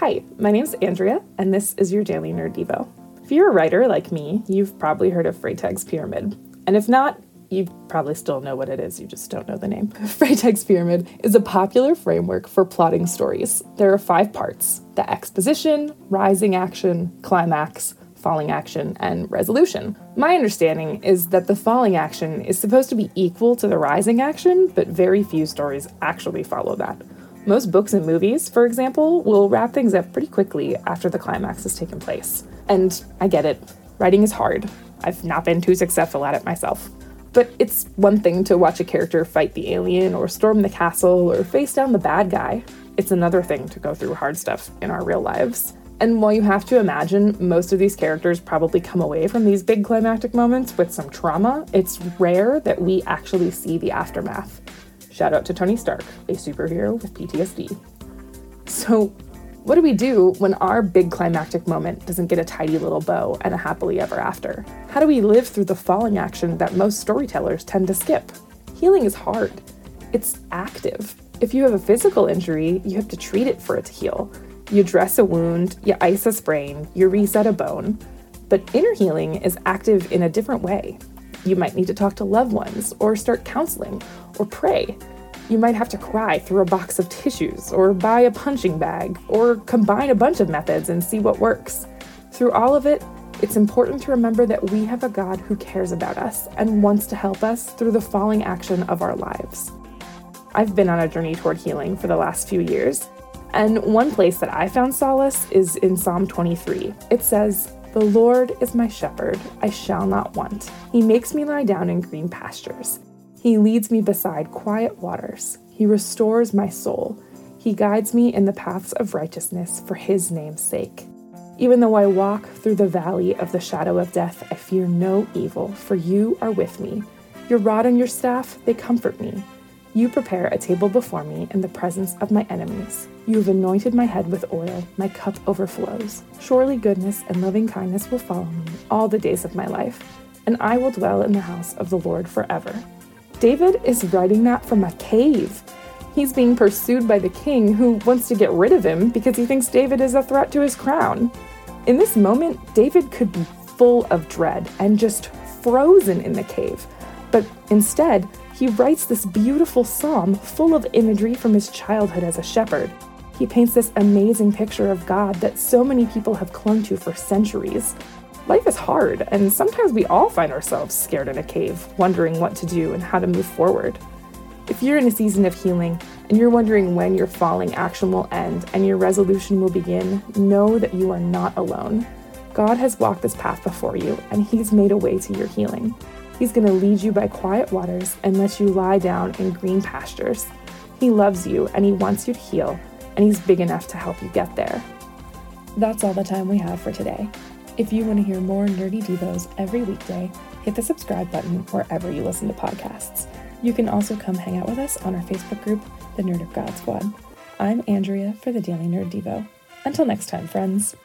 Hi, my name's Andrea, and this is your Daily Nerd Devo. If you're a writer like me, you've probably heard of Freytag's Pyramid. And if not, you probably still know what it is, you just don't know the name. Freytag's Pyramid is a popular framework for plotting stories. There are five parts the exposition, rising action, climax, falling action, and resolution. My understanding is that the falling action is supposed to be equal to the rising action, but very few stories actually follow that. Most books and movies, for example, will wrap things up pretty quickly after the climax has taken place. And I get it, writing is hard. I've not been too successful at it myself. But it's one thing to watch a character fight the alien or storm the castle or face down the bad guy. It's another thing to go through hard stuff in our real lives. And while you have to imagine most of these characters probably come away from these big climactic moments with some trauma, it's rare that we actually see the aftermath. Shout out to Tony Stark, a superhero with PTSD. So, what do we do when our big climactic moment doesn't get a tidy little bow and a happily ever after? How do we live through the falling action that most storytellers tend to skip? Healing is hard. It's active. If you have a physical injury, you have to treat it for it to heal. You dress a wound, you ice a sprain, you reset a bone. But inner healing is active in a different way. You might need to talk to loved ones, or start counseling, or pray. You might have to cry through a box of tissues, or buy a punching bag, or combine a bunch of methods and see what works. Through all of it, it's important to remember that we have a God who cares about us and wants to help us through the falling action of our lives. I've been on a journey toward healing for the last few years, and one place that I found solace is in Psalm 23. It says, The Lord is my shepherd, I shall not want. He makes me lie down in green pastures. He leads me beside quiet waters. He restores my soul. He guides me in the paths of righteousness for his name's sake. Even though I walk through the valley of the shadow of death, I fear no evil, for you are with me. Your rod and your staff, they comfort me. You prepare a table before me in the presence of my enemies. You have anointed my head with oil, my cup overflows. Surely goodness and loving kindness will follow me all the days of my life, and I will dwell in the house of the Lord forever. David is writing that from a cave. He's being pursued by the king who wants to get rid of him because he thinks David is a threat to his crown. In this moment, David could be full of dread and just frozen in the cave. But instead, he writes this beautiful psalm full of imagery from his childhood as a shepherd. He paints this amazing picture of God that so many people have clung to for centuries. Life is hard, and sometimes we all find ourselves scared in a cave, wondering what to do and how to move forward. If you're in a season of healing and you're wondering when your falling action will end and your resolution will begin, know that you are not alone. God has walked this path before you, and He's made a way to your healing. He's going to lead you by quiet waters and let you lie down in green pastures. He loves you and He wants you to heal, and He's big enough to help you get there. That's all the time we have for today. If you want to hear more Nerdy Devos every weekday, hit the subscribe button wherever you listen to podcasts. You can also come hang out with us on our Facebook group, the Nerd of God Squad. I'm Andrea for the Daily Nerd Devo. Until next time, friends.